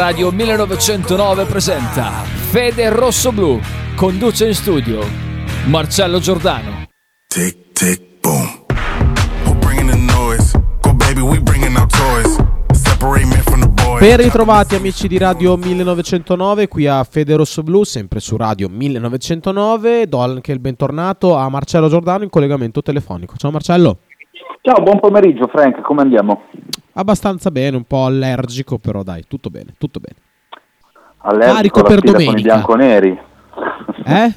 Radio 1909 presenta Fede Rosso Blu. Conduce in studio Marcello Giordano. Tick, tick, boom. Who bringing the noise? Go baby, we bringing our toys. Separate me from the boys. Ben ritrovati amici di Radio 1909 qui a Fede Rosso Blu, sempre su Radio 1909. Do anche il bentornato a Marcello Giordano in collegamento telefonico. Ciao Marcello. Ciao, buon pomeriggio Frank, come andiamo? Abbastanza bene, un po' allergico, però dai, tutto bene, tutto bene. Allergico Carico per sfida con i domenica. bianconeri. Eh?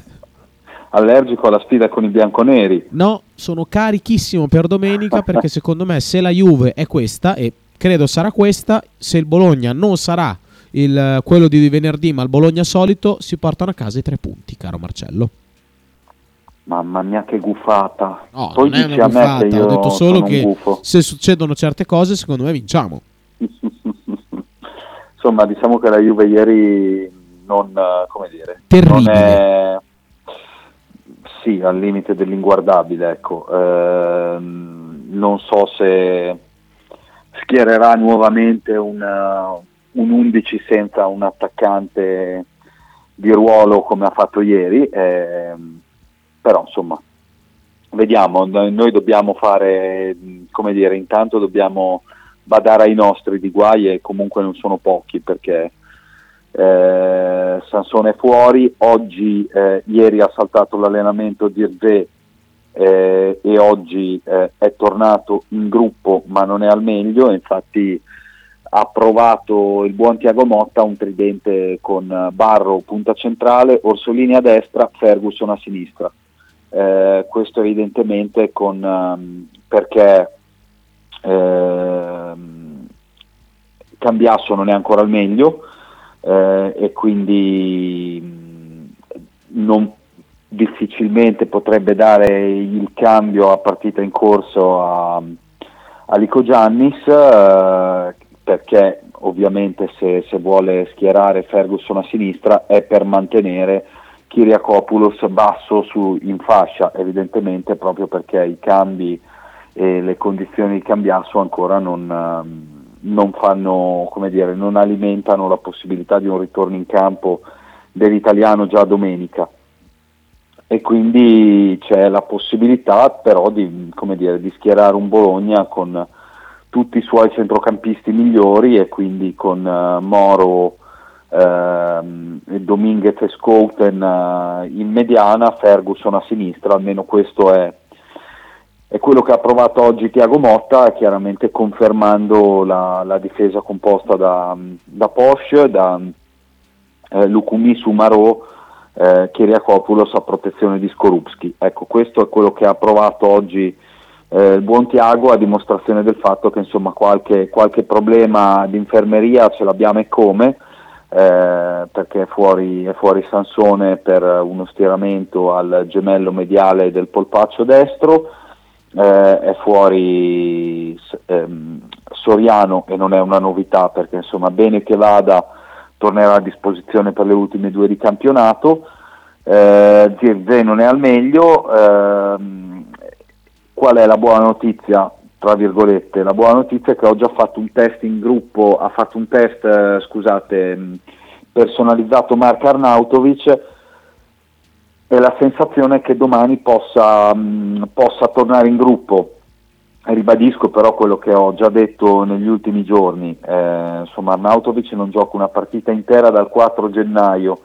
Allergico alla sfida con i bianconeri. No, sono carichissimo per domenica perché secondo me se la Juve è questa, e credo sarà questa, se il Bologna non sarà il, quello di venerdì ma il Bologna solito, si portano a casa i tre punti, caro Marcello. Mamma mia che gufata. No, Poi non è dici una a me che io ho detto solo che se succedono certe cose secondo me vinciamo. Insomma, diciamo che la Juve ieri non, come dire, Terribile. è... Sì, al limite dell'inguardabile, ecco. Ehm, non so se schiererà nuovamente una- un 11 senza un attaccante di ruolo come ha fatto ieri, ehm, però insomma, vediamo, noi dobbiamo fare, come dire, intanto dobbiamo badare ai nostri di guai e comunque non sono pochi perché eh, Sansone è fuori, oggi, eh, ieri ha saltato l'allenamento Dirze eh, e oggi eh, è tornato in gruppo ma non è al meglio, infatti ha provato il buon Tiago Motta un tridente con Barro punta centrale, Orsolini a destra, Ferguson a sinistra. Eh, questo evidentemente con, ehm, perché ehm, Cambiasso non è ancora al meglio eh, e quindi mh, non difficilmente potrebbe dare il cambio a partita in corso a, a Lico Giannis eh, perché ovviamente se, se vuole schierare Ferguson a sinistra è per mantenere Kyriakopoulos basso su, in fascia evidentemente proprio perché i cambi e le condizioni di cambiasso ancora non, ehm, non fanno, dire, non alimentano la possibilità di un ritorno in campo dell'italiano già domenica. E quindi c'è la possibilità però di, dire, di schierare un Bologna con tutti i suoi centrocampisti migliori e quindi con eh, Moro, ehm, Dominguez e Scouten eh, in mediana, Ferguson a sinistra, almeno questo è, è quello che ha provato oggi Tiago Motta, chiaramente confermando la, la difesa composta da, da Porsche, da eh, Lukumi su Marò, eh, Kyriakopoulos a protezione di Skorupski. Ecco, questo è quello che ha provato oggi eh, il buon Tiago a dimostrazione del fatto che insomma qualche, qualche problema di infermeria ce l'abbiamo e come, eh, perché è fuori, è fuori Sansone per uno stiramento al gemello mediale del polpaccio destro, eh, è fuori ehm, Soriano e non è una novità perché insomma bene che vada tornerà a disposizione per le ultime due di campionato, eh, Zirze non è al meglio, ehm, qual è la buona notizia? Tra virgolette, la buona notizia è che ho già fatto un test in gruppo, ha fatto un test, eh, scusate, mh, personalizzato Mark Arnautovic e la sensazione è che domani possa, mh, possa tornare in gruppo. Ribadisco però quello che ho già detto negli ultimi giorni, eh, insomma Arnautovic non gioca una partita intera dal 4 gennaio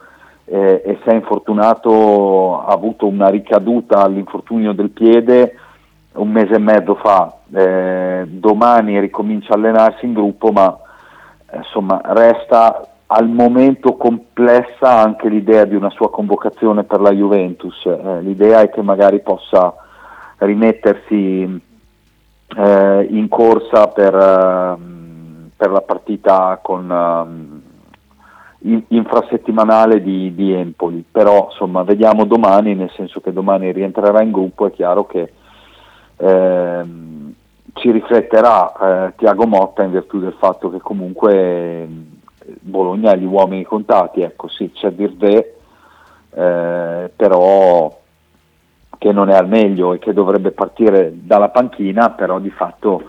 eh, e se è infortunato ha avuto una ricaduta all'infortunio del piede un mese e mezzo fa, Eh, domani ricomincia a allenarsi in gruppo ma eh, insomma resta al momento complessa anche l'idea di una sua convocazione per la Juventus, Eh, l'idea è che magari possa rimettersi eh, in corsa per, ehm, per la partita con, in- infrasettimanale di, di Empoli, però insomma vediamo domani, nel senso che domani rientrerà in gruppo, è chiaro che ehm, ci rifletterà eh, Tiago Motta in virtù del fatto che comunque ehm, Bologna ha gli uomini contati, ecco sì c'è Virve, eh, però che non è al meglio e che dovrebbe partire dalla panchina, però di fatto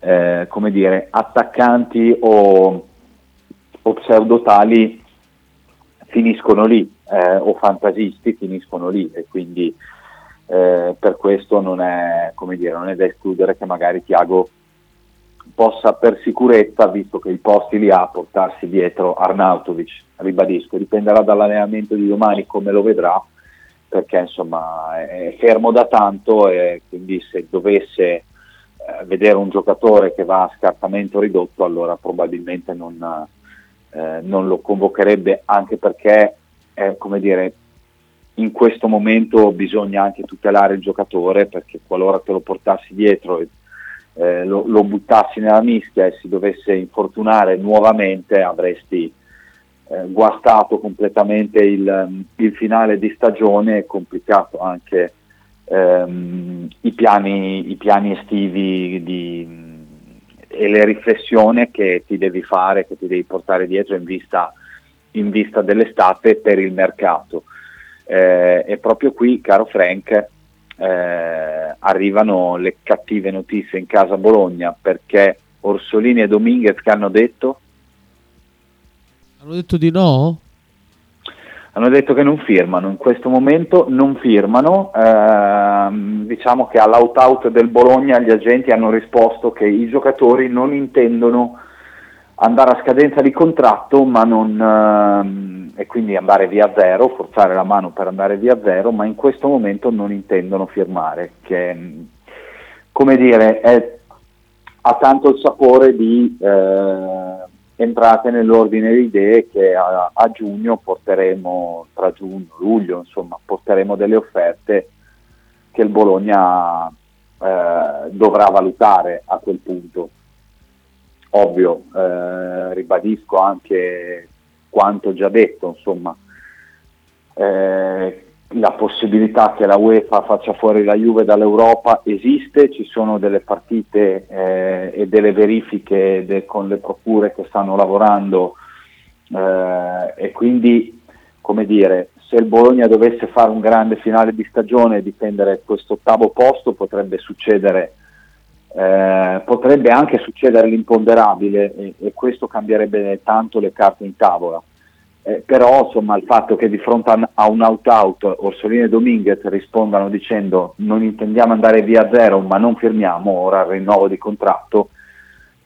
eh, come dire, attaccanti o o pseudotali finiscono lì, eh, o fantasisti finiscono lì e quindi eh, per questo non è, dire, non è, da escludere che magari Tiago possa per sicurezza, visto che i posti li ha, portarsi dietro Arnautovic, ribadisco, dipenderà dall'allenamento di domani come lo vedrà, perché insomma è fermo da tanto e quindi se dovesse eh, vedere un giocatore che va a scartamento ridotto allora probabilmente non, eh, non lo convocherebbe anche perché eh, come dire, in questo momento bisogna anche tutelare il giocatore perché qualora te lo portassi dietro e eh, lo, lo, buttassi nella mischia e si dovesse infortunare nuovamente avresti eh, guastato completamente il, il, finale di stagione e complicato anche ehm, i, piani, i, piani, estivi di, e le riflessioni che ti devi fare, che ti devi portare dietro in vista, in vista dell'estate per il mercato. Eh, e proprio qui, caro Frank, eh, arrivano le cattive notizie in casa Bologna perché Orsolini e Dominguez che hanno detto? Hanno detto di no? Hanno detto che non firmano, in questo momento non firmano, eh, diciamo che all'out-out del Bologna gli agenti hanno risposto che i giocatori non intendono andare a scadenza di contratto ma non, ehm, e quindi andare via zero, forzare la mano per andare via zero, ma in questo momento non intendono firmare, che come dire è, ha tanto il sapore di eh, entrate nell'ordine di idee che a, a, giugno porteremo, tra giugno, luglio, insomma, porteremo delle offerte che il Bologna eh, dovrà valutare a quel punto. Ovvio, eh, ribadisco anche quanto già detto, insomma, eh, la possibilità che la UEFA faccia fuori la Juve dall'Europa esiste, ci sono delle partite eh, e delle verifiche de- con le procure che stanno lavorando eh, e quindi, come dire, se il Bologna dovesse fare un grande finale di stagione e difendere questo ottavo posto potrebbe succedere eh, potrebbe anche succedere l'imponderabile e, e, questo cambierebbe tanto le carte in tavola. Eh, però insomma il fatto che di fronte a, un out-out Orsolini e Dominguez rispondano dicendo non intendiamo andare via zero ma non firmiamo ora il rinnovo di contratto,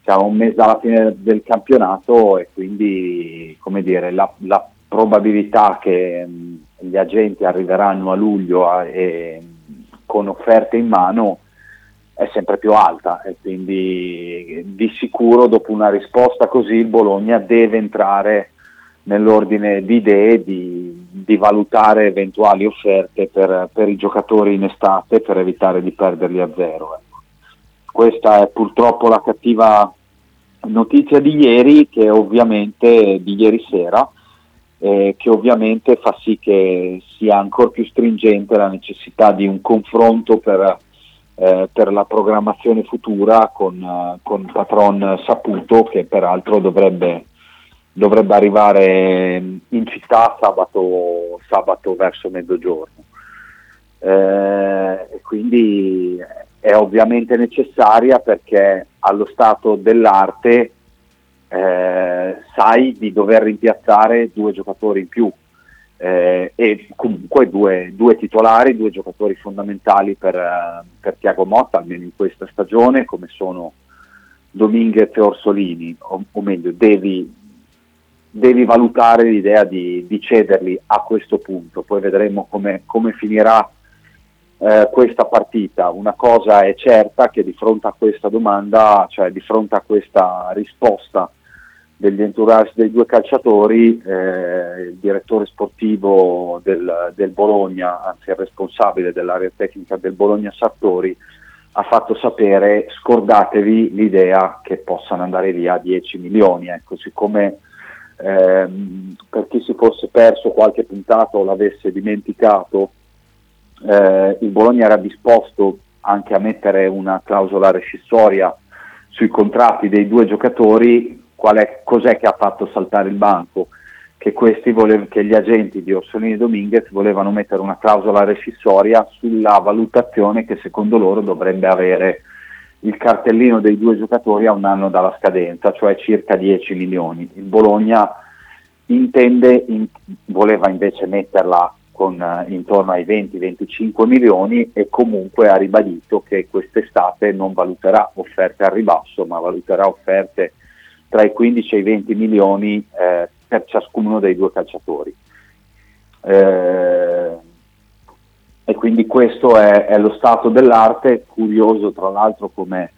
siamo un mese alla fine del campionato e quindi come dire, la, la probabilità che mh, gli agenti arriveranno a luglio a, e, con offerte in mano è sempre più alta e quindi di sicuro dopo una risposta così il Bologna deve entrare nell'ordine di idee di, di valutare eventuali offerte per, per, i giocatori in estate per evitare di perderli a zero. Ecco. Questa è purtroppo la cattiva notizia di ieri, che ovviamente di ieri sera, eh, che ovviamente fa sì che sia ancora più stringente la necessità di un confronto per eh, per la programmazione futura con, uh, con Patron Saputo che peraltro dovrebbe, dovrebbe arrivare in città sabato, sabato verso mezzogiorno. Eh, quindi è ovviamente necessaria perché allo stato dell'arte eh, sai di dover rimpiazzare due giocatori in più eh, e comunque due, due, titolari, due giocatori fondamentali per, uh, per Tiago Motta, almeno in questa stagione, come sono Dominguez e Orsolini, o, o meglio, devi, devi, valutare l'idea di, di, cederli a questo punto, poi vedremo come, come finirà eh, questa partita. Una cosa è certa che di fronte a questa domanda, cioè di fronte a questa risposta, degli entourage dei due calciatori, eh, il direttore sportivo del, del, Bologna, anzi il responsabile dell'area tecnica del Bologna Sartori, ha fatto sapere scordatevi l'idea che possano andare via 10 milioni, ecco, siccome ehm, per chi si fosse perso qualche puntata o l'avesse dimenticato, eh, il Bologna era disposto anche a mettere una clausola rescissoria sui contratti dei due giocatori è, cos'è che ha fatto saltare il banco? Che, volev- che gli agenti di Orsolini e Dominguez volevano mettere una clausola rescissoria sulla valutazione che secondo loro dovrebbe avere il cartellino dei due giocatori a un anno dalla scadenza, cioè circa 10 milioni. Il Bologna intende, in, voleva invece metterla con uh, intorno ai 20-25 milioni e comunque ha ribadito che quest'estate non valuterà offerte al ribasso, ma valuterà offerte tra i 15 e i 20 milioni eh, per ciascuno dei due calciatori. Eh, e quindi questo è, è, lo stato dell'arte, curioso tra l'altro come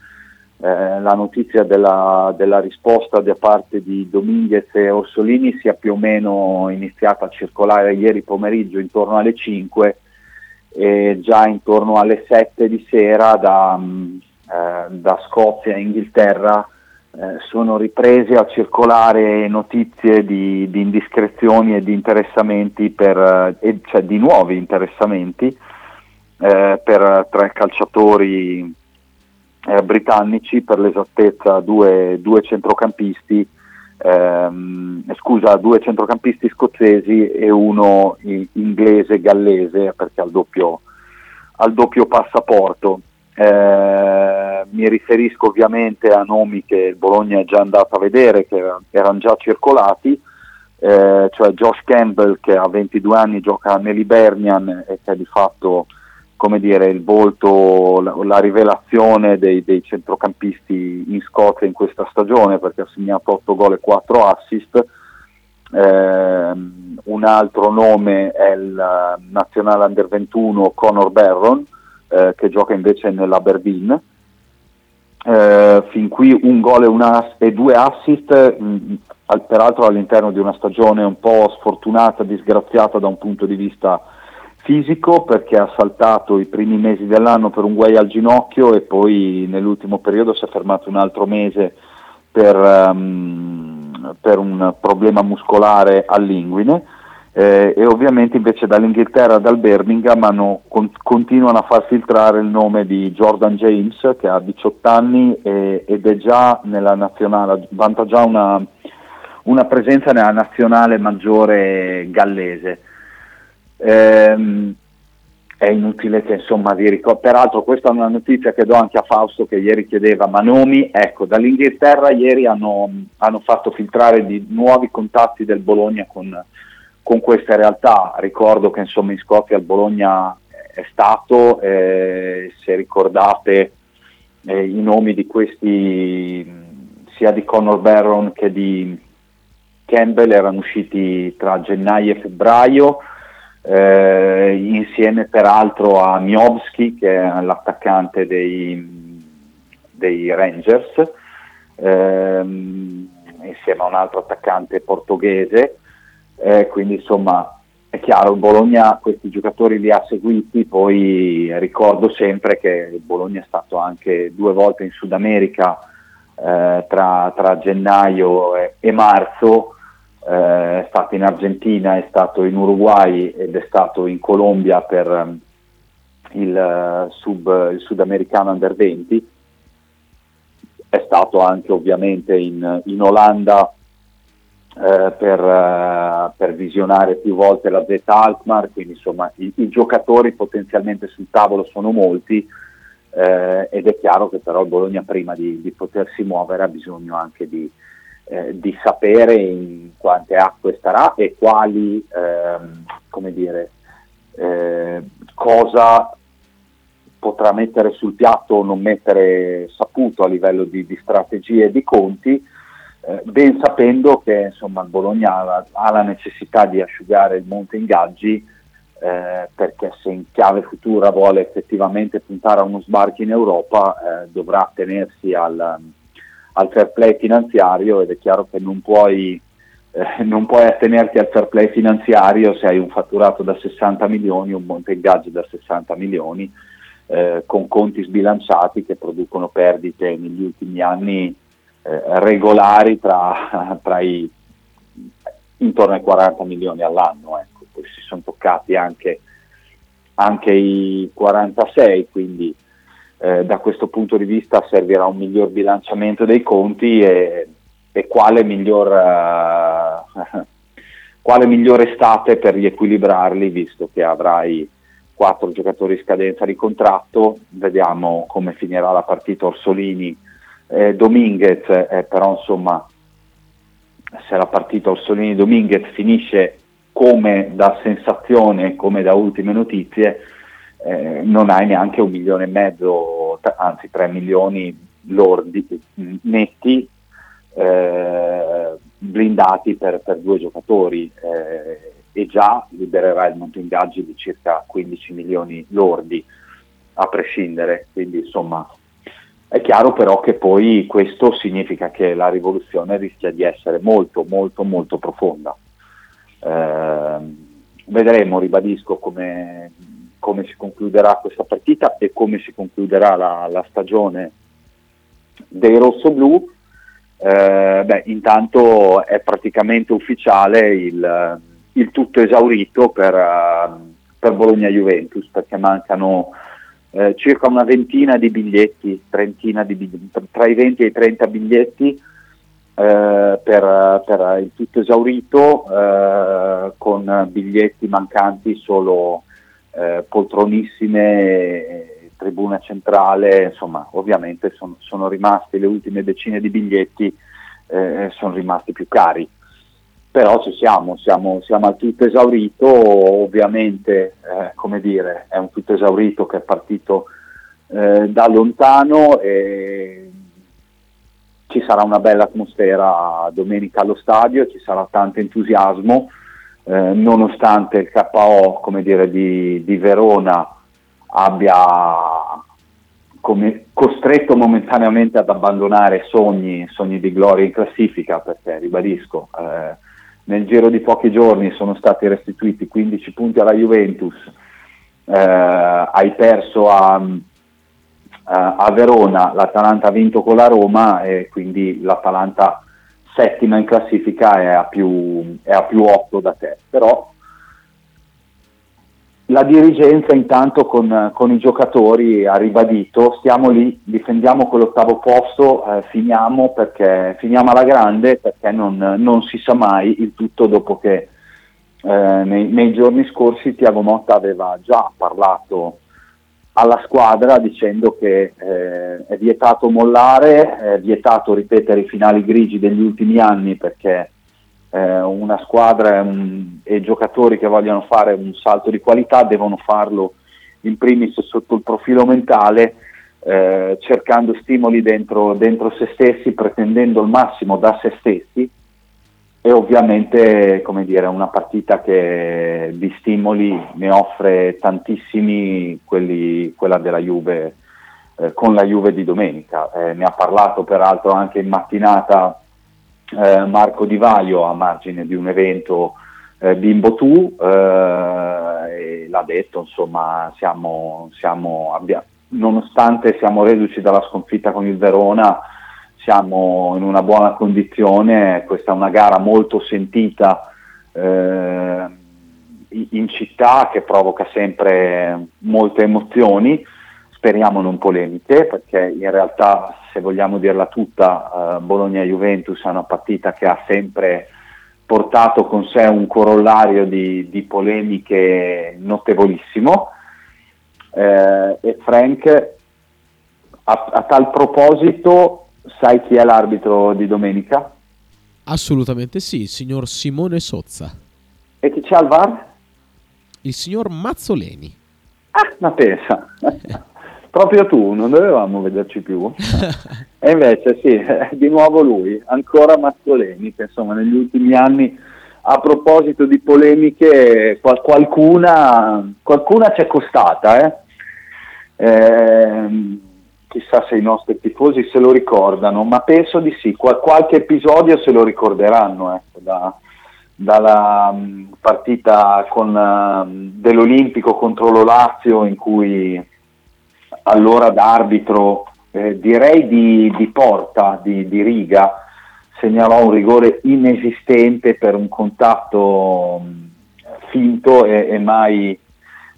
eh, la notizia della, della, risposta da parte di Dominguez e Orsolini sia più o meno iniziata a circolare ieri pomeriggio intorno alle 5 e già intorno alle 7 di sera da, mm, eh, da Scozia e Inghilterra eh, sono riprese a circolare notizie di, di indiscrezioni e di interessamenti per, eh, cioè di nuovi interessamenti eh, per tre calciatori eh, britannici, per l'esattezza due, due centrocampisti, ehm, scusa, due centrocampisti scozzesi e uno inglese gallese perché ha il doppio, al doppio passaporto. Eh, mi riferisco ovviamente a nomi che il Bologna è già andato a vedere, che erano già circolati, eh, cioè Josh Campbell che a 22 anni gioca nell'Ibernian e che è di fatto come dire, il volto, la, la rivelazione dei, dei, centrocampisti in Scozia in questa stagione perché ha segnato 8 gol e 4 assist. Eh, un altro nome è il nazionale under 21 Conor Barron eh, che gioca invece nell'Aberdeen. Eh, fin qui un gol e, e due assist, mh, peraltro all'interno di una stagione un po' sfortunata, disgraziata da un punto di vista fisico perché ha saltato i primi mesi dell'anno per un guai al ginocchio e poi nell'ultimo periodo si è fermato un altro mese per, um, per un problema muscolare all'inguine eh, e ovviamente invece dall'Inghilterra, dal Birmingham hanno, con, continuano a far filtrare il nome di Jordan James che ha 18 anni e, ed è già nella nazionale, vanta già una, una presenza nella nazionale maggiore gallese. Ehm, è inutile che insomma vi ricordo, peraltro questa è una notizia che do anche a Fausto che ieri chiedeva, ma nomi, ecco, dall'Inghilterra ieri hanno, hanno fatto filtrare di nuovi contatti del Bologna con, con queste realtà, ricordo che insomma in Scozia il Bologna è stato, eh, se ricordate eh, i nomi di questi, sia di Conor Barron che di Campbell erano usciti tra gennaio e febbraio, eh, insieme peraltro a Miowski che è l'attaccante dei, dei Rangers, ehm, insieme a un altro attaccante portoghese, eh, quindi insomma è chiaro, il Bologna questi giocatori li ha seguiti, poi ricordo sempre che il Bologna è stato anche due volte in Sud America eh, tra, tra, gennaio e, e marzo, eh, è stato in Argentina, è stato in Uruguay ed è stato in Colombia per um, il, uh, sub, il, sudamericano under 20, è stato anche ovviamente in, in Olanda eh, per, uh, per, visionare più volte la Z Alkmaar, quindi insomma i, i giocatori potenzialmente sul tavolo sono molti eh, ed è chiaro che però il Bologna prima di, di potersi muovere ha bisogno anche di, eh, di sapere in quante acque starà e quali, ehm, come dire, eh, cosa potrà mettere sul piatto o non mettere saputo a livello di, di strategie e di conti, eh, ben sapendo che insomma, il Bologna ha, la necessità di asciugare il monte ingaggi eh, perché se in chiave futura vuole effettivamente puntare a uno sbarco in Europa eh, dovrà tenersi al, al fair play finanziario ed è chiaro che non puoi, eh, non puoi attenerti al fair play finanziario se hai un fatturato da 60 milioni, un monte ingaggio da 60 milioni, eh, con conti sbilanciati che producono perdite negli ultimi anni eh, regolari tra, tra, i intorno ai 40 milioni all'anno. Ecco. Poi si sono toccati anche, anche i 46, quindi eh, da questo punto di vista servirà un miglior bilanciamento dei conti e, e quale, miglior, uh, quale miglior estate per riequilibrarli visto che avrai quattro giocatori in scadenza di contratto, vediamo come finirà la partita Orsolini eh, Dominguez, eh, però insomma se la partita Orsolini Dominguez finisce come da sensazione, come da ultime notizie, eh, non hai neanche un milione e mezzo, t- anzi tre milioni lordi, netti eh, blindati per, per, due giocatori eh, e già libererà il monte ingaggi di circa 15 milioni lordi a prescindere, quindi insomma è chiaro però che poi questo significa che la rivoluzione rischia di essere molto molto molto profonda. Eh, vedremo, ribadisco, come, come, si concluderà questa partita e come si concluderà la, la stagione dei rossoblù. Eh, beh, intanto è praticamente ufficiale il, il tutto esaurito per, uh, per Bologna-Juventus perché mancano eh, circa una ventina di biglietti, di biglietti, tra i 20 e i 30 biglietti eh, per, per, il tutto esaurito eh, con biglietti mancanti solo eh, poltronissime, tribuna centrale, insomma ovviamente son, sono rimasti le ultime decine di biglietti, eh, sono rimasti più cari però ci siamo, siamo, siamo al tutto esaurito, ovviamente eh, come dire, è un tutto esaurito che è partito eh, da lontano e ci sarà una bella atmosfera domenica allo stadio, ci sarà tanto entusiasmo, eh, nonostante il KO dire, di, di Verona abbia come costretto momentaneamente ad abbandonare sogni, sogni di gloria in classifica, perché ribadisco, eh, nel giro di pochi giorni sono stati restituiti 15 punti alla Juventus, eh, hai perso a, a, Verona, l'Atalanta ha vinto con la Roma e quindi l'Atalanta settima in classifica è a più, è a più 8 da te, però la dirigenza intanto con, con, i giocatori ha ribadito stiamo lì, difendiamo quell'ottavo posto, eh, finiamo, perché, finiamo alla grande perché non, non, si sa mai il tutto dopo che eh, nei, nei, giorni scorsi Tiago Motta aveva già parlato alla squadra dicendo che eh, è vietato mollare, è vietato ripetere i finali grigi degli ultimi anni perché eh, una squadra um, e giocatori che vogliono fare un salto di qualità devono farlo in primis sotto il profilo mentale, eh, cercando stimoli dentro, dentro, se stessi, pretendendo il massimo da se stessi e ovviamente come dire, una partita che di stimoli ne offre tantissimi, quelli, quella della Juve, eh, con la Juve di domenica. Eh, ne ha parlato peraltro anche in mattinata eh, Marco Di Vaio a margine di un evento eh, Bimbo Tu eh, l'ha detto, insomma, siamo, siamo, abbia, nonostante siamo reduci dalla sconfitta con il Verona, siamo in una buona condizione, questa è una gara molto sentita eh, in città che provoca sempre molte emozioni, speriamo non polemiche, perché in realtà se vogliamo dirla tutta, eh, Bologna-Juventus è una partita che ha sempre portato con sé un corollario di, di polemiche notevolissimo. Eh, e Frank, a, a tal proposito, sai chi è l'arbitro di domenica? Assolutamente sì, il signor Simone Sozza. E chi c'è al VAR? Il signor Mazzoleni. Ah, ma pensa. proprio tu, non dovevamo vederci più. e invece sì, di nuovo lui, ancora Mazzoleni, che insomma negli ultimi anni, a proposito di polemiche, qual- qualcuna, qualcuna c'è costata. Eh? Eh, chissà se i nostri tifosi se lo ricordano, ma penso di sì, Qual- qualche episodio se lo ricorderanno ecco, da, dalla um, partita con, uh, dell'Olimpico contro lo Lazio in cui allora d'arbitro, eh, direi di, di porta, di, di, riga, segnalò un rigore inesistente per un contatto finto e, e mai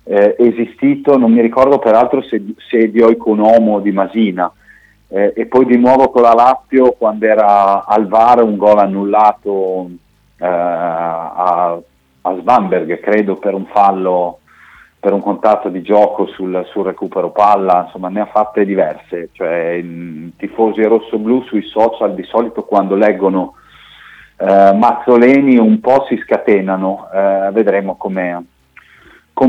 eh, esistito, non mi ricordo peraltro se, se di Oikonomo o di Masina. Eh, e poi di nuovo con la Lazio quando era al VAR un gol annullato eh, a, a Svanberg, credo per un fallo per un contatto di gioco sul, sul, recupero palla, insomma ne ha fatte diverse, cioè i tifosi rosso-blu sui social di solito quando leggono eh, Mazzoleni un po' si scatenano, eh, vedremo come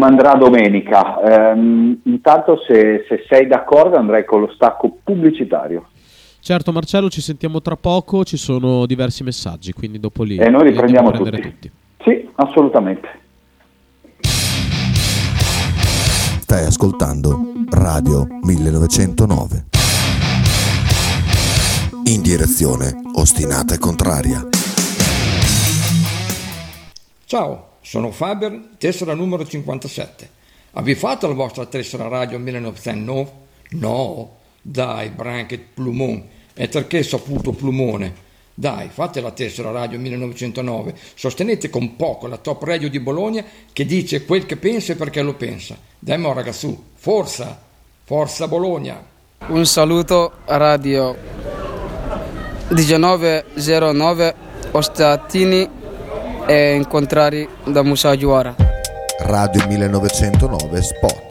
andrà domenica. Eh, intanto se, se sei d'accordo andrei con lo stacco pubblicitario. Certo Marcello, ci sentiamo tra poco, ci sono diversi messaggi, quindi dopo lì... E noi li prendiamo tutti. tutti. Sì, assolutamente. Stai ascoltando Radio 1909. In direzione ostinata e contraria. Ciao, sono Faber, tessera numero 57. Avete fatto la vostra tessera radio 1909? No, dai, Branket Plumon, è perché saputo Plumone. Dai, fate la tessera radio 1909, sostenete con poco la top radio di Bologna che dice quel che pensa e perché lo pensa. Dai mo ragazzu, forza, forza Bologna. Un saluto a radio 1909 Ostatini e incontrari da Musa Giuara. Radio 1909 Spot.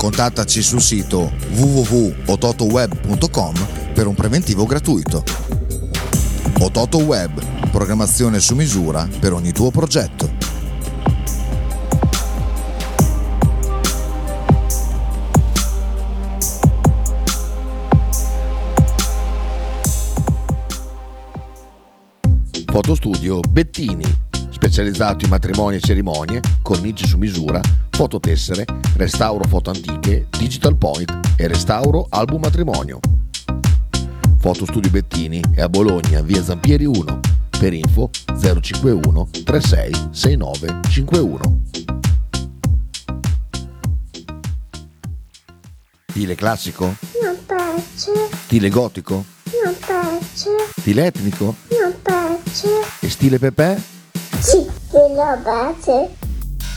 Contattaci sul sito www.ototoweb.com per un preventivo gratuito. Ototo Web, programmazione su misura per ogni tuo progetto. Fotostudio Bettini specializzato in matrimoni e cerimonie, cornici su misura, fototessere, restauro foto antiche, digital point e restauro album matrimonio. Fotostudio Bettini è a Bologna, via Zampieri 1. Per info 051 36 69 51. Stile classico? Non piace. Stile gotico? Non piace. Stile etnico? Non piace. E stile Pepe? Sì, della pace.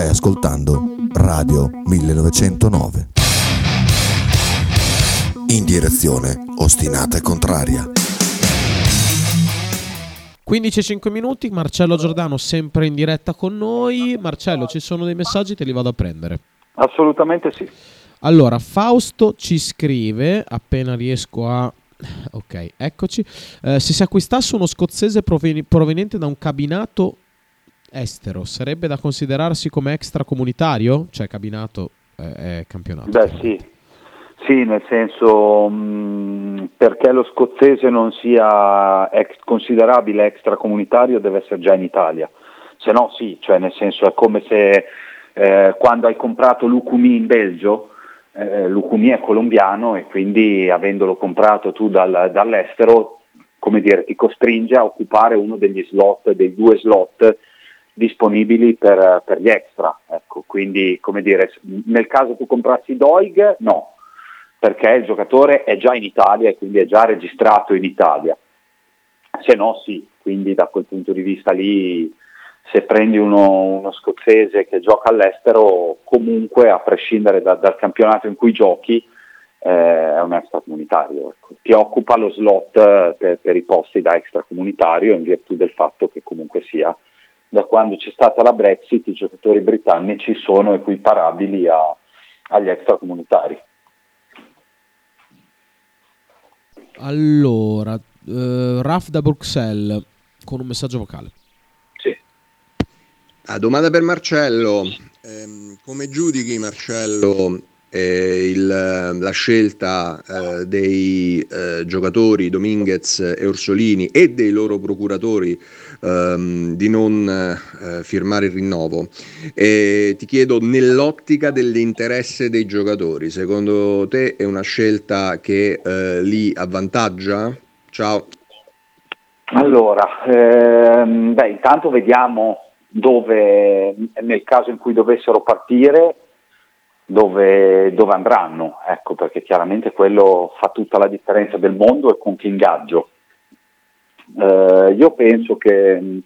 Stai ascoltando Radio 1909. In direzione ostinata e contraria. 15-5 minuti, Marcello Giordano sempre in diretta con noi. Marcello, ci sono dei messaggi, te li vado a prendere. Assolutamente sì. Allora, Fausto ci scrive, appena riesco a... Ok, eccoci. Eh, se si acquistasse uno scozzese proveniente da un cabinato estero sarebbe da considerarsi come extracomunitario? Cioè cabinato eh, è campionato? Beh sì, sì nel senso mh, mm, perché lo scozzese non sia ex- considerabile extracomunitario deve essere già in Italia. se no sì, cioè nel senso è come se eh, quando hai comprato Lucumi in Belgio, eh, Lucumi è colombiano e quindi avendolo comprato tu dal, dall'estero, come dire, ti costringe a occupare uno degli slot, dei due slot disponibili per, per gli extra. Ecco, quindi come dire, nel caso tu comprassi Doig, no, perché il giocatore è già in Italia e quindi è già registrato in Italia. Se no sì, quindi da quel punto di vista lì se prendi uno, uno, scozzese che gioca all'estero, comunque a prescindere da, dal campionato in cui giochi, eh, è un extracomunitario. Ecco. Ti occupa lo slot per, per, i posti da extracomunitario in virtù del fatto che comunque sia da quando c'è stata la Brexit i giocatori britannici sono equiparabili a, agli extracomunitari. Allora, uh, Raf da Bruxelles con un messaggio vocale. Ah, domanda per Marcello. Eh, come giudichi Marcello eh, il, la scelta eh, dei eh, giocatori Dominguez e Orsolini e dei loro procuratori ehm, di non eh, firmare il rinnovo? E ti chiedo nell'ottica dell'interesse dei giocatori, secondo te è una scelta che eh, li avvantaggia? Ciao. Allora, ehm, beh, intanto vediamo dove nel caso in cui dovessero partire dove, dove andranno, ecco, perché chiaramente quello fa tutta la differenza del mondo e con chi ingaggio. Eh, io penso che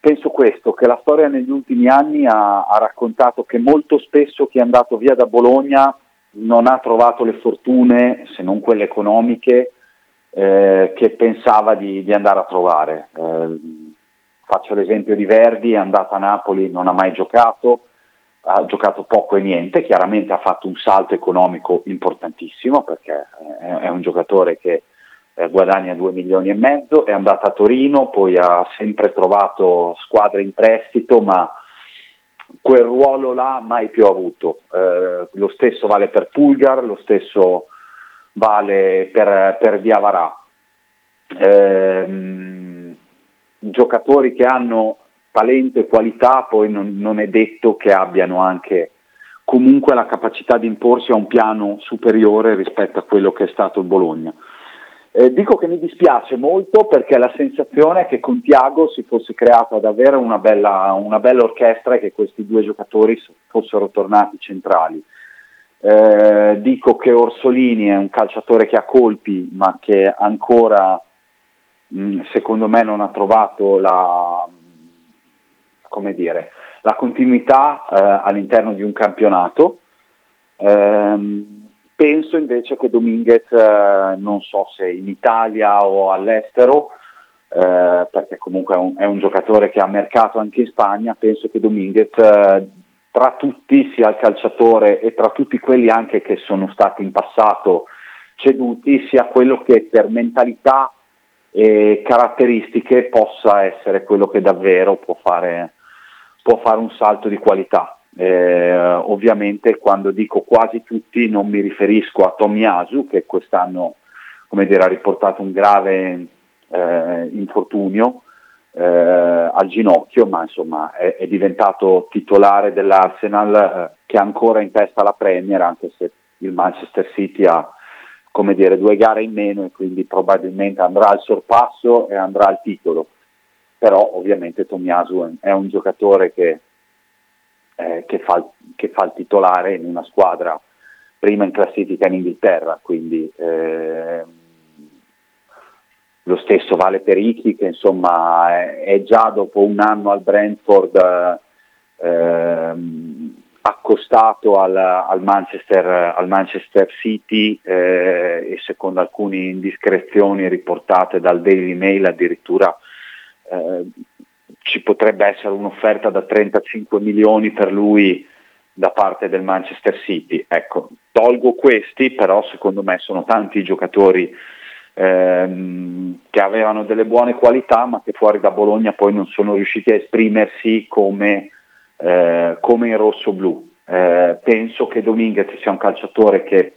penso questo, che la storia negli ultimi anni ha, ha, raccontato che molto spesso chi è andato via da Bologna non ha trovato le fortune, se non quelle economiche, eh, che pensava di, di, andare a trovare. Eh, Faccio l'esempio di Verdi, è andato a Napoli, non ha mai giocato, ha giocato poco e niente, chiaramente ha fatto un salto economico importantissimo perché è un giocatore che eh, guadagna 2 milioni e mezzo, è andato a Torino, poi ha sempre trovato squadre in prestito, ma quel ruolo là mai più avuto. Eh, lo stesso vale per Pulgar, lo stesso vale per, per Diavarà. Eh, giocatori che hanno talento e qualità poi non, non, è detto che abbiano anche comunque la capacità di imporsi a un piano superiore rispetto a quello che è stato il Bologna. Eh, dico che mi dispiace molto perché la sensazione è che con Tiago si fosse creata davvero una bella, una bella orchestra e che questi due giocatori fossero tornati centrali. Eh, dico che Orsolini è un calciatore che ha colpi ma che ancora Mm, secondo me non ha trovato la, dire, la continuità eh, all'interno di un campionato. Eh, penso invece che Dominguez, eh, non so se in Italia o all'estero, eh, perché comunque è un, è un, giocatore che ha mercato anche in Spagna, penso che Dominguez eh, tra tutti sia il calciatore e tra tutti quelli anche che sono stati in passato ceduti sia quello che per mentalità e caratteristiche possa essere quello che davvero può fare, può fare un salto di qualità. Eh, ovviamente quando dico quasi tutti non mi riferisco a Tomiyasu che quest'anno dire, ha riportato un grave eh, infortunio eh, al ginocchio, ma insomma è, è diventato titolare dell'Arsenal eh, che ha ancora in testa la Premier, anche se il Manchester City ha dire, due gare in meno e quindi probabilmente andrà al sorpasso e andrà al titolo. Però ovviamente Tomiasu è un giocatore che, eh, che, fa, che, fa, il titolare in una squadra prima in classifica in Inghilterra, quindi eh, lo stesso vale per Ichi che insomma è, è, già dopo un anno al Brentford eh, accostato al, al, Manchester, al Manchester, City eh, e secondo alcune indiscrezioni riportate dal Daily Mail addirittura eh, ci potrebbe essere un'offerta da 35 milioni per lui da parte del Manchester City. Ecco, tolgo questi, però secondo me sono tanti giocatori ehm, che avevano delle buone qualità ma che fuori da Bologna poi non sono riusciti a esprimersi come eh, come in rosso-blu. Eh, penso che Dominguez sia un calciatore che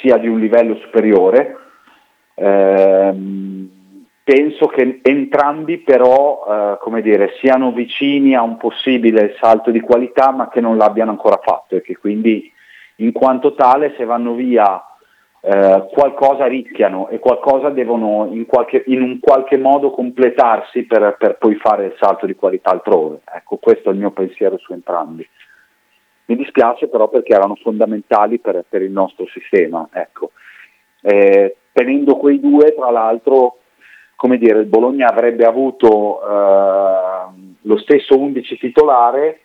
sia di un livello superiore, ehm, penso che entrambi però eh, come dire, siano vicini a un possibile salto di qualità ma che non l'abbiano ancora fatto e che quindi in quanto tale se vanno via eh, qualcosa rischiano e qualcosa devono in, qualche, in un qualche modo completarsi per, per, poi fare il salto di qualità altrove. Ecco, questo è il mio pensiero su entrambi. Mi dispiace però perché erano fondamentali per, per il nostro sistema. Ecco. Eh, tenendo quei due, tra l'altro, come dire, il Bologna avrebbe avuto eh, lo stesso 11 titolare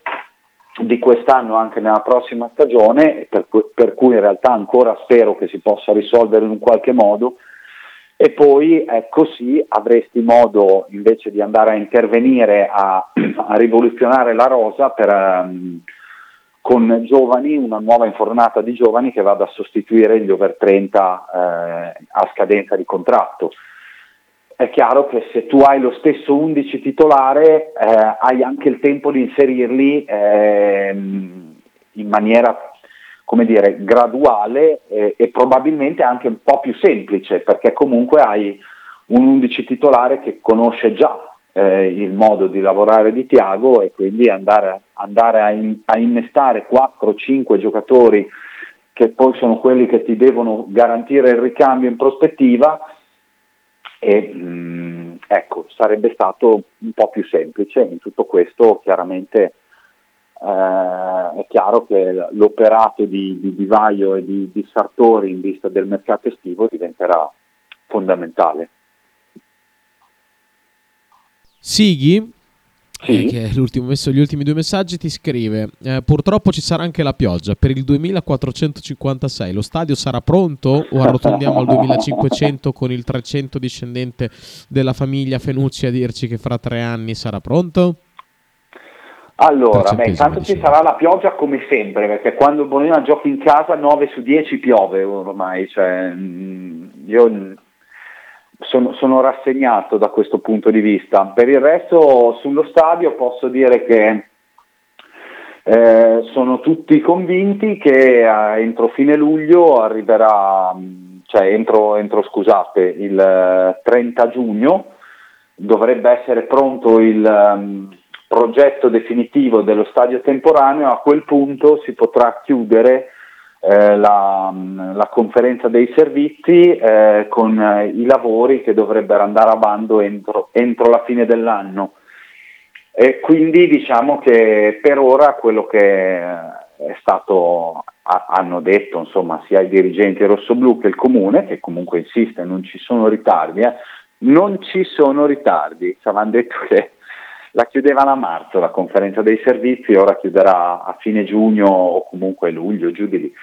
di quest'anno anche nella prossima stagione, per, per, cui in realtà ancora spero che si possa risolvere in un qualche modo. E poi ecco sì, avresti modo invece di andare a intervenire a, a rivoluzionare la rosa per, um, con giovani, una nuova infornata di giovani che vada a sostituire gli over 30 eh, a scadenza di contratto è chiaro che se tu hai lo stesso 11 titolare eh, hai anche il tempo di inserirli eh, in maniera come dire, graduale eh, e probabilmente anche un po' più semplice perché comunque hai un 11 titolare che conosce già eh, il modo di lavorare di Tiago e quindi andare, andare a, in, a innestare 4-5 giocatori che poi sono quelli che ti devono garantire il ricambio in prospettiva e mh, ecco, sarebbe stato un po' più semplice. In tutto questo chiaramente eh, è chiaro che l'operato di, di Di Vaio e di, di Sartori in vista del mercato estivo diventerà fondamentale. Sighi sì. eh, che è l'ultimo messo, gli ultimi due messaggi, ti scrive: eh, Purtroppo ci sarà anche la pioggia per il 2456. Lo stadio sarà pronto o arrotondiamo al 2500 con il 300 discendente della famiglia Fenucci a dirci che fra tre anni sarà pronto? Allora, beh, intanto ci sarà la pioggia come sempre, perché quando Bologna gioca in casa 9 su 10 piove ormai, cioè, mm, io sono, sono, rassegnato da questo punto di vista. Per il resto sullo stadio posso dire che eh, sono tutti convinti che eh, entro fine luglio arriverà, cioè entro, entro scusate, il 30 giugno dovrebbe essere pronto il um, progetto definitivo dello stadio temporaneo, a quel punto si potrà chiudere eh, la, la, conferenza dei servizi eh, con eh, i lavori che dovrebbero andare a bando entro, entro la fine dell'anno. E quindi diciamo che per ora quello che è stato, a, hanno detto insomma, sia i dirigenti rossoblù che il comune, che comunque insiste, non ci sono ritardi, eh, non ci sono ritardi, ci avevano detto che la chiudevano a marzo la conferenza dei servizi, ora chiuderà a fine giugno o comunque luglio, giù di lì.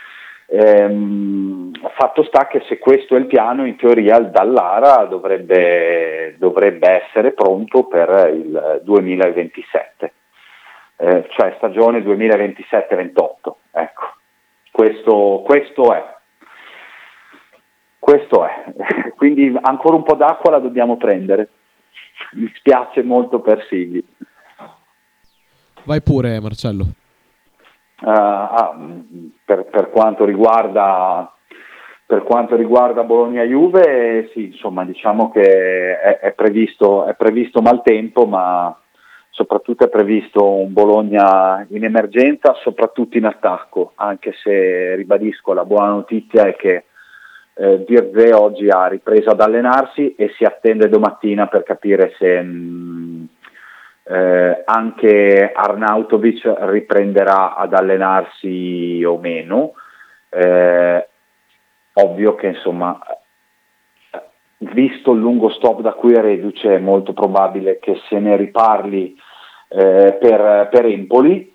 Ehm, fatto sta che se questo è il piano, in teoria il Dallara dovrebbe, dovrebbe essere pronto per il 2027, eh, cioè stagione 2027-28. Ecco, questo, questo è. Questo è. Quindi ancora un po' d'acqua la dobbiamo prendere. Mi spiace molto per Sigli. Vai pure Marcello. Uh, ah, per, per, quanto riguarda, per, quanto riguarda, Bologna-Juve, sì, insomma, diciamo che è, è, previsto, è previsto maltempo, ma soprattutto è previsto un Bologna in emergenza, soprattutto in attacco, anche se ribadisco la buona notizia è che eh, Virze oggi ha ripreso ad allenarsi e si attende domattina per capire se... Mh, eh, anche Arnautovic riprenderà ad allenarsi o meno. Eh, ovvio che insomma, visto il lungo stop da cui è reduce, è molto probabile che se ne riparli eh, per, per, Empoli.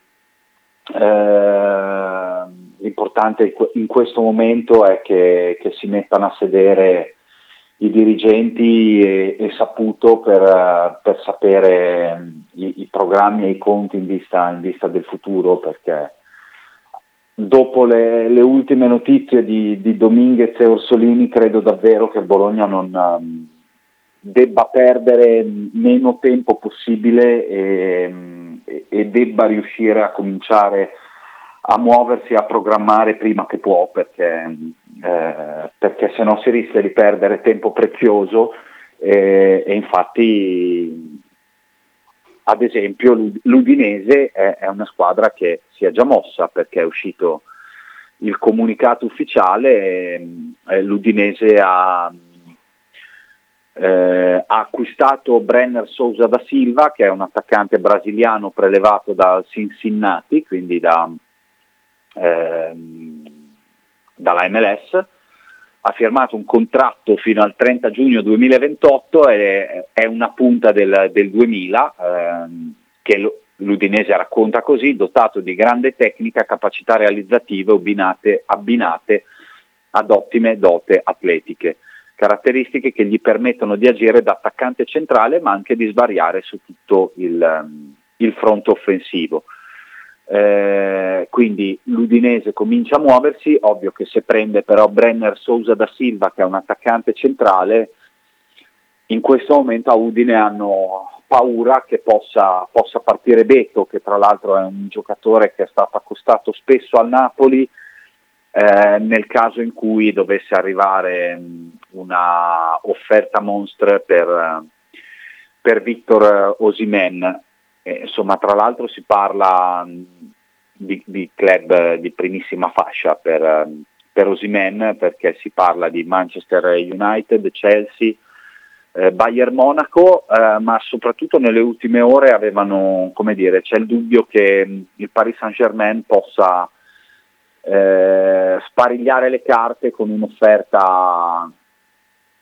Eh, l'importante in questo momento è che, che si mettano a sedere i dirigenti e, e saputo per, per sapere mm, i, i, programmi e i conti in vista, in vista, del futuro perché dopo le, le ultime notizie di, di, Dominguez e Orsolini credo davvero che Bologna non um, debba perdere meno tempo possibile e, e, e debba riuscire a cominciare a muoversi, a programmare prima che può, perché, eh, perché se no si rischia di perdere tempo prezioso e, e infatti ad esempio l'Ud- l'Udinese è, è una squadra che si è già mossa perché è uscito il comunicato ufficiale, eh, l'Udinese ha, eh, ha acquistato Brenner Sousa da Silva, che è un attaccante brasiliano prelevato da Cincinnati, quindi da, ehm, dalla MLS, ha firmato un contratto fino al 30 giugno 2028 e è una punta del, del 2000 ehm, che lo- l'Udinese racconta così, dotato di grande tecnica, capacità realizzative abbinate, abbinate ad ottime dote atletiche, caratteristiche che gli permettono di agire da attaccante centrale ma anche di svariare su tutto il, ehm, il fronte offensivo. Eh, quindi l'Udinese comincia a muoversi, ovvio che se prende però Brenner Sousa da Silva che è un attaccante centrale, in questo momento a Udine hanno paura che possa, possa partire Beto, che tra l'altro è un giocatore che è stato accostato spesso al Napoli, eh, nel caso in cui dovesse arrivare una offerta monstre per, eh, per Victor Osimen. Eh, insomma, tra l'altro si parla mh, di, di club di primissima fascia per, eh, per Osimen perché si parla di Manchester United, Chelsea, eh, Bayern Monaco, eh, ma soprattutto nelle ultime ore avevano, come dire, c'è il dubbio che mh, il Paris Saint Germain possa eh, sparigliare le carte con un'offerta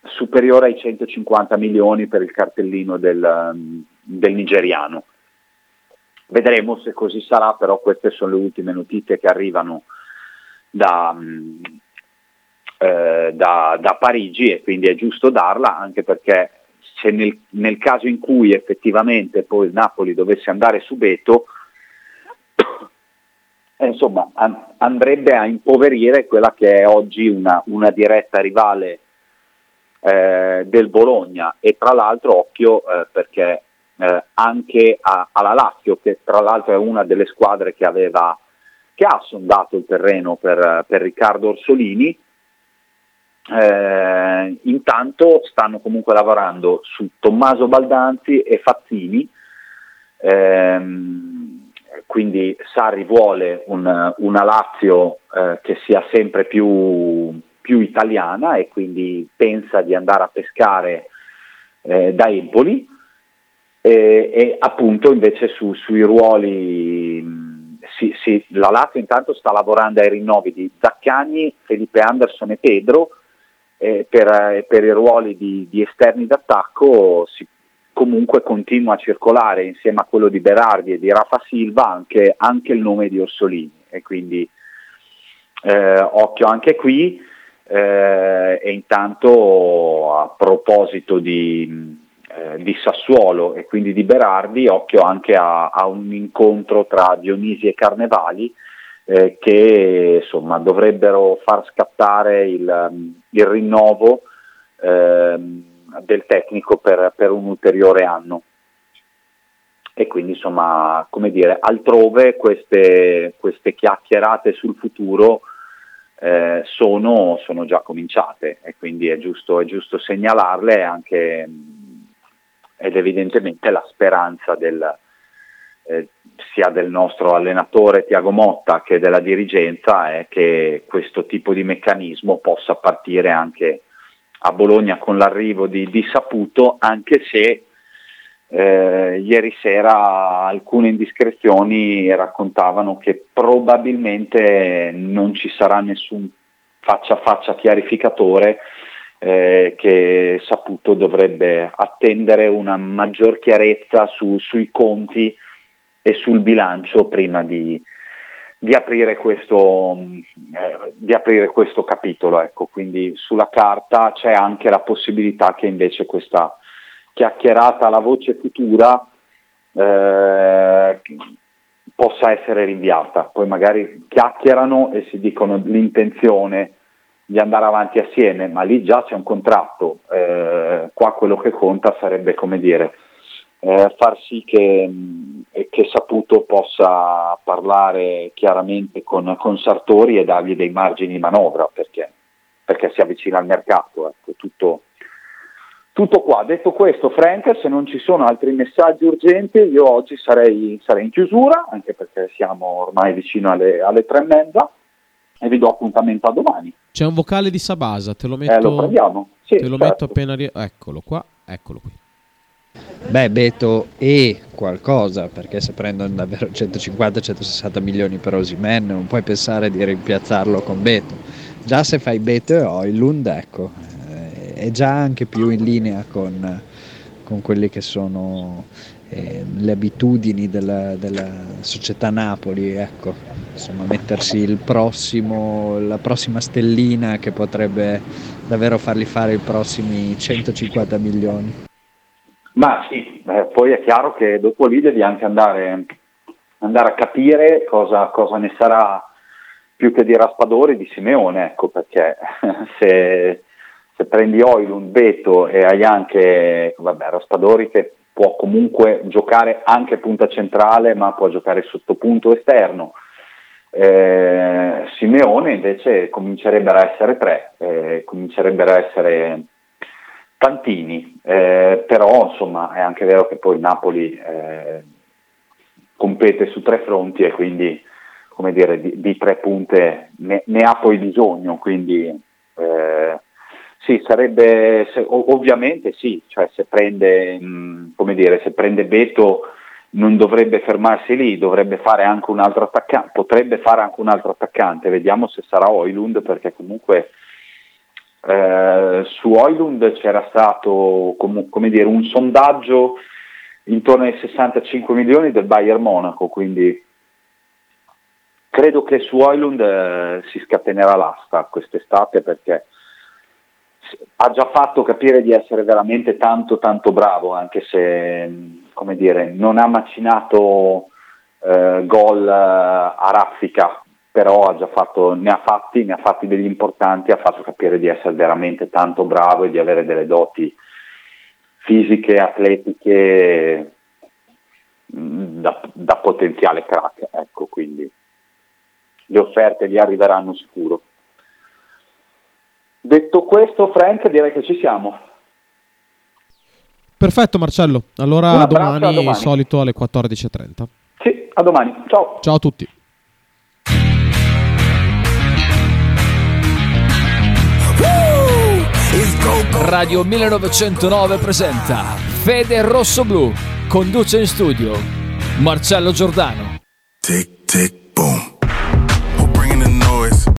superiore ai 150 milioni per il cartellino del, mh, del nigeriano. Vedremo se così sarà, però queste sono le ultime notizie che arrivano da, eh, da, da Parigi e quindi è giusto darla anche perché se nel, nel caso in cui effettivamente poi il Napoli dovesse andare su Beto, eh, insomma an- andrebbe a impoverire quella che è oggi una, una diretta rivale eh, del Bologna. E tra l'altro occhio eh, perché eh, anche a- alla Lazio che tra l'altro è una delle squadre che aveva che ha sondato il terreno per, per Riccardo Orsolini. Eh, intanto stanno comunque lavorando su Tommaso Baldanzi e Fazzini, ehm, quindi Sarri vuole un- una Lazio eh, che sia sempre più, più italiana e quindi pensa di andare a pescare eh, da Empoli e, e appunto invece su- sui ruoli sì, sì, la Lazio intanto sta lavorando ai rinnovi di Zaccagni, Felipe Anderson e Pedro eh, per, eh, per i ruoli di, di esterni d'attacco si, comunque continua a circolare insieme a quello di Berardi e di Rafa Silva anche, anche il nome di Orsolini. E quindi eh, occhio anche qui eh, e intanto a proposito di, eh, di Sassuolo e quindi di Berardi occhio anche a, a un incontro tra Dionisi e Carnevali eh, che insomma, dovrebbero far scattare il, il rinnovo ehm, del tecnico per, per un ulteriore anno. E quindi insomma, come dire, altrove queste, queste chiacchierate sul futuro eh, sono, sono già cominciate e quindi è giusto, è giusto segnalarle anche, mh, ed evidentemente la speranza del, eh, sia del nostro allenatore Tiago Motta che della dirigenza è che questo tipo di meccanismo possa partire anche a Bologna con l'arrivo di, di Saputo, anche se eh, ieri sera alcune indiscrezioni raccontavano che probabilmente non ci sarà nessun faccia a faccia chiarificatore eh, che Saputo dovrebbe attendere una maggior chiarezza su- sui conti e sul bilancio prima di, di, aprire, questo, eh, di aprire questo capitolo. Ecco. Quindi sulla carta c'è anche la possibilità che invece questa chiacchierata alla voce futura eh, possa essere rinviata. Poi magari chiacchierano e si dicono l'intenzione di andare avanti assieme, ma lì già c'è un contratto. Eh, qua quello che conta sarebbe, come dire, eh, far sì che, che, Saputo possa parlare chiaramente con, con, Sartori e dargli dei margini di manovra perché, perché si avvicina al mercato. Ecco. Tutto, Tutto qua, detto questo Frank, se non ci sono altri messaggi urgenti io oggi sarei, sarei in chiusura, anche perché siamo ormai vicino alle, alle tre e mezza e vi do appuntamento a domani. C'è un vocale di Sabasa, te lo metto, Eh, lo prendiamo? Sì, te lo certo. metto appena... ri- Eccolo qua, eccolo qui. Beh, Beto e qualcosa, perché se prendono davvero 150-160 milioni per Osimen non puoi pensare di rimpiazzarlo con Beto. Già se fai Beto e Oilund, ecco, eh, è già anche più in linea con, con quelle che sono eh, le abitudini della, della società Napoli, ecco. Insomma, mettersi il prossimo, la prossima stellina che potrebbe davvero fargli fare i prossimi 150 milioni. Ma sì, eh, poi è chiaro che dopo lì devi anche andare, andare a capire cosa, cosa ne sarà più che di Raspadori di Simeone, ecco, perché se, se prendi Oilund, Beto e hai anche vabbè, Raspadori che può comunque giocare anche punta centrale ma può giocare sotto punto esterno, eh, Simeone invece comincerebbero a essere tre, eh, comincerebbero a essere tantini, eh, però insomma è anche vero che poi Napoli eh, compete su tre fronti e quindi come dire, di, di tre punte ne, ne ha poi bisogno, quindi eh, sì, sarebbe se- ov- ovviamente sì, cioè se prende, mh, come dire, se prende Beto non dovrebbe fermarsi lì, dovrebbe fare anche un altro attaccante, potrebbe fare anche un altro attaccante, vediamo se sarà Oilund perché comunque eh, su Oilund c'era stato com- come dire, un sondaggio intorno ai 65 milioni del Bayern Monaco, quindi credo che su Oilund eh, si scatenerà l'asta quest'estate perché ha già fatto capire di essere veramente tanto tanto bravo, anche se come dire, non ha macinato eh, gol eh, a raffica, però ha già fatto, ne ha fatti, ne ha fatti degli importanti, ha fatto capire di essere veramente tanto bravo e di avere delle doti fisiche, atletiche mh, da, da potenziale crack, ecco, quindi le offerte gli arriveranno sicuro. Detto questo, Frank, direi che ci siamo. Perfetto Marcello, allora domani, a domani. solito alle 14.30. Sì, a domani. Ciao. Ciao a tutti. Radio 1909 presenta Fede Rosso Blu. Conduce in studio Marcello Giordano. Tick, tick, boom.